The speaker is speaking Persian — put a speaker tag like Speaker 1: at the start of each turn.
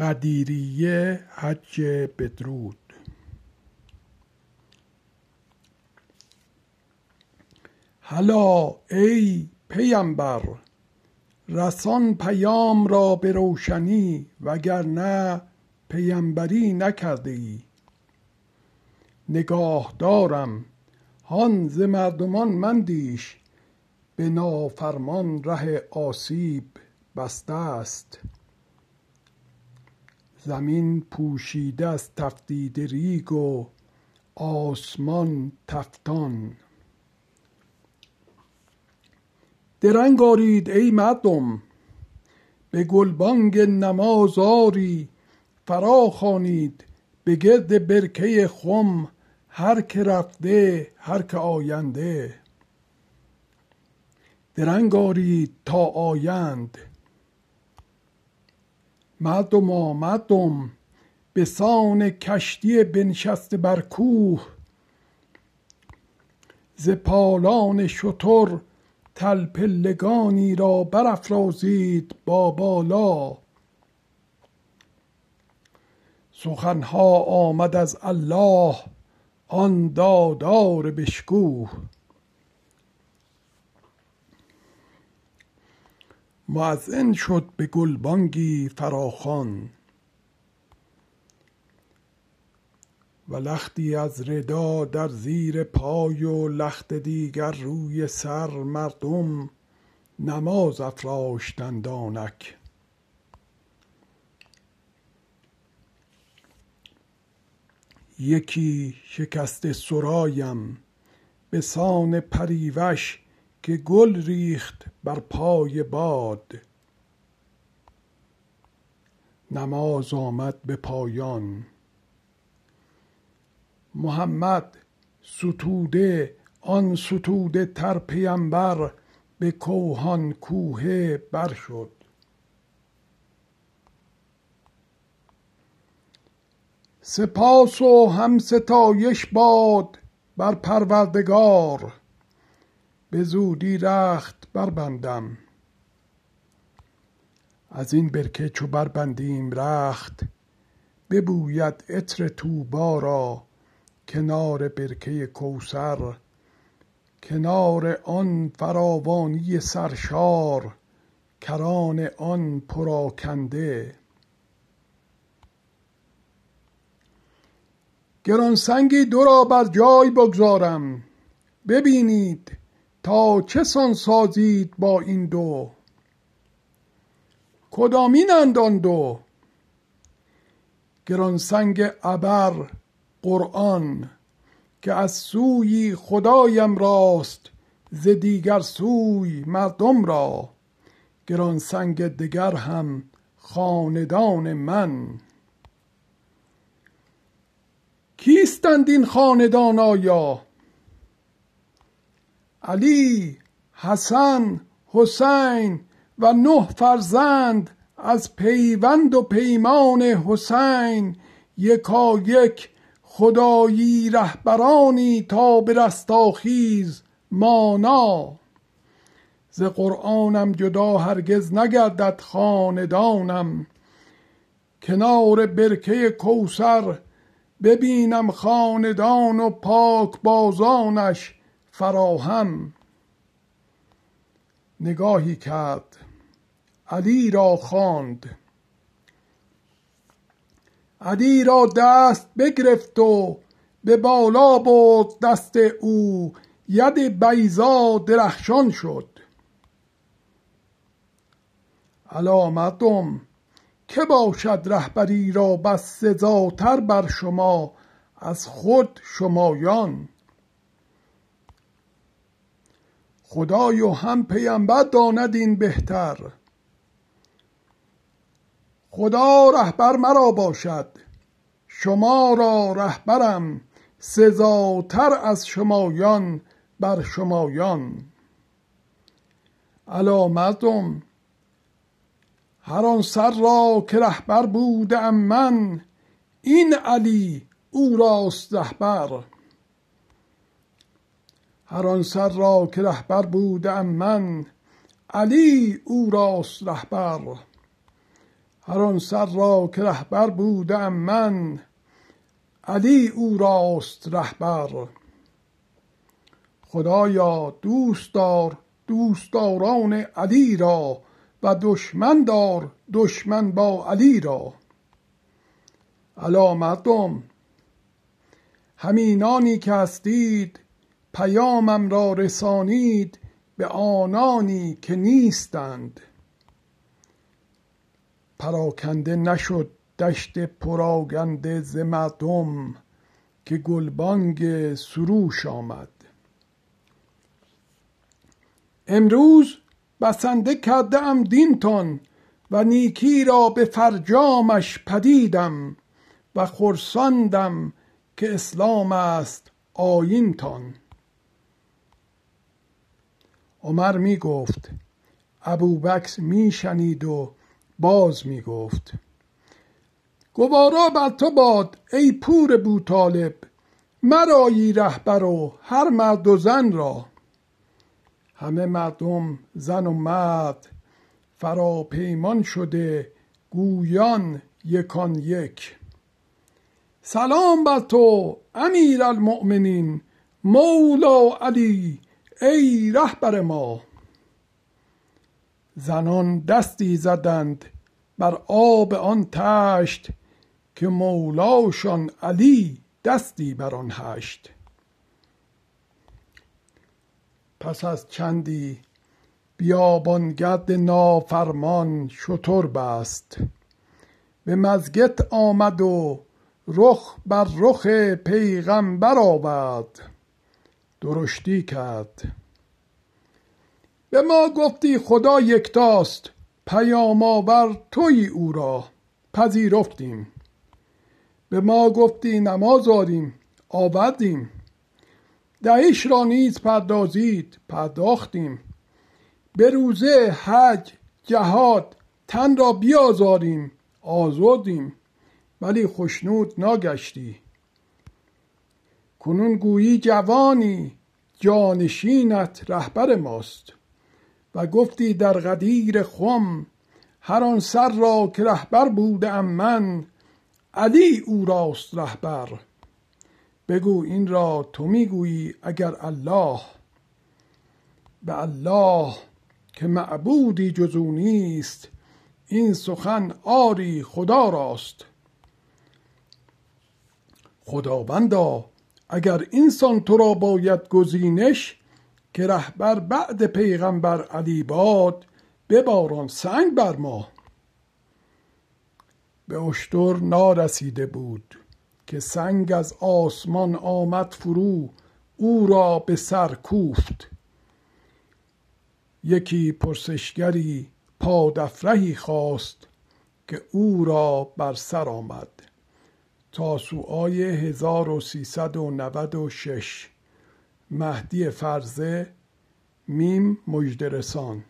Speaker 1: قدیریه حج بدرود. هلا ای پیمبر رسان پیام را به روشنی وگرنه پیمبری نکرده ای. نگاهدارم هان ز مردمان مندیش به نافرمان ره آسیب بسته است. زمین پوشیده از تفدیده ریگ و آسمان تفتان درنگ آرید ای مردم به گلبانگ نماز آری فراخوانید به گرد برکه خم هر که رفته هر که آینده. درنگ آرید تا آیند مردما مردم به سان کشتی بنشسته بر کوه. ز پالان شتر تلپلگانی را برافرازید با بالا. سخنها آمد از الله آن دادار بشکوه. مؤذن شد به گلبانگی فراخوان. و لختی از ردا در زیر پای و لخت دیگر روی سر مردم نماز افراشتند آنک. یکی شکسته سرایم به سان پریوش که گل ریخت بر پای باد. نماز آمد به پایان. محمد ستوده آن ستوده تر پیمبر به کوهان کوهه بر شد سپاس و هم ستایش باد بر پروردگار. به زودی رخت بربندم. از این برکه چو بربندیم رخت ببوید عطر طوبی را کنار برکه کوثر کنار آن فراوانی سرشار کران آن پراکنده. گرانسنگی دو را بر جای بگذارم. ببینید تا چه سان سازید با این دو؟ کدامینند آن دو؟ گرانسنگ ابر قرآن که از سوی خدایم راست ز دیگر سوی مردم را. گرانسنگ دگر هم خاندان من. کیستند این خاندان آیا؟ علی حسن حسین و نه فرزند از پیوند و پیمان حسین یکایک خدایی رهبرانی تا به رستاخیز مانا. ز قرآنم جدا هرگز نگردد خاندانم. کنار برکه کوثر ببینم خاندان و پاکبازانش فراهم. نگاهی کرد. علی را خواند. علی را دست بگرفت و به بالا برد دست او. ید بیضا درخشان شد. الا مردم که باشد رهبری را بس سزاتر بر شما از خود شمایان؟ خدای و هم پیمبر داند این بهتر. خدا رهبر مرا باشد. شما را رهبرم سزاتر از شمایان بر شمایان. الا مردم هر آن سر را که رهبر بوده ام من این علی او راست رهبر. هر آن سر را که رهبر بوده ام من علی او راست رهبر. هر آن سر را که رهبر بودم من علی او راست رهبر. خدایا دوست دار دوستداران علی را و دشمن دار دشمن با علی را. الا مردم همینانی که هستید پیامم را رسانید به آنانی که نیستند. پراکنده نشد دشت پراگنده ز مردم که گلبانگ سروش آمد. امروز بسنده کرده ام دینتان و نیکی را به فرجامش پدیدم و خرساندم که اسلام است آیینتان. عمر می گفت ابوبکر می شنید و باز می گفت گوارا بر تو باد ای پور بوطالب مرایی رهبر و هر مرد و زن را. همه مردم زن و مرد فراپیمان شده گویان یکان یک. سلام بر تو امیر المؤمنین مولا علی ای رهبر ما! زنان دستی زدند بر آب آن تشت که مولاشان علی دستی بر آن هشت. پس از چندی بیابانگرد نافرمان شتر بست. به مزگت آمد و رخ بر رخ پیغمبر آورد. درشتی کرد. به ما گفتی خدا یکتاست پیام آور تویی او را. پذیرفتیم. به ما گفتی نماز آریم آوردیم. دهش را نیز پردازید پرداختیم. به روزه حج جهاد تن را بیازاریم آزردیم. ولی خشنود ناگشتی کنون گویی جوانی جانشینت رهبر ماست. و گفتی در غدیر خم هر آن سر را که رهبر بودم من علی او راست رهبر. بگو این را تو می‌گویی اگر الله. به الله که معبودی جز او نیست این سخن آری خدا راست. خداوندا اگر اینسان تو را باید گزینش که رهبر بعد پیغمبر علی باد بباران سنگ بر ما. به اشتر نارسیده بود که سنگ از آسمان آمد فرو او را به سر کوفت. یکی پرسشگری پادفرهی خواست که او را بر سر آمد. تاسوعای 1396 مهدی فرزه میم مجدرسان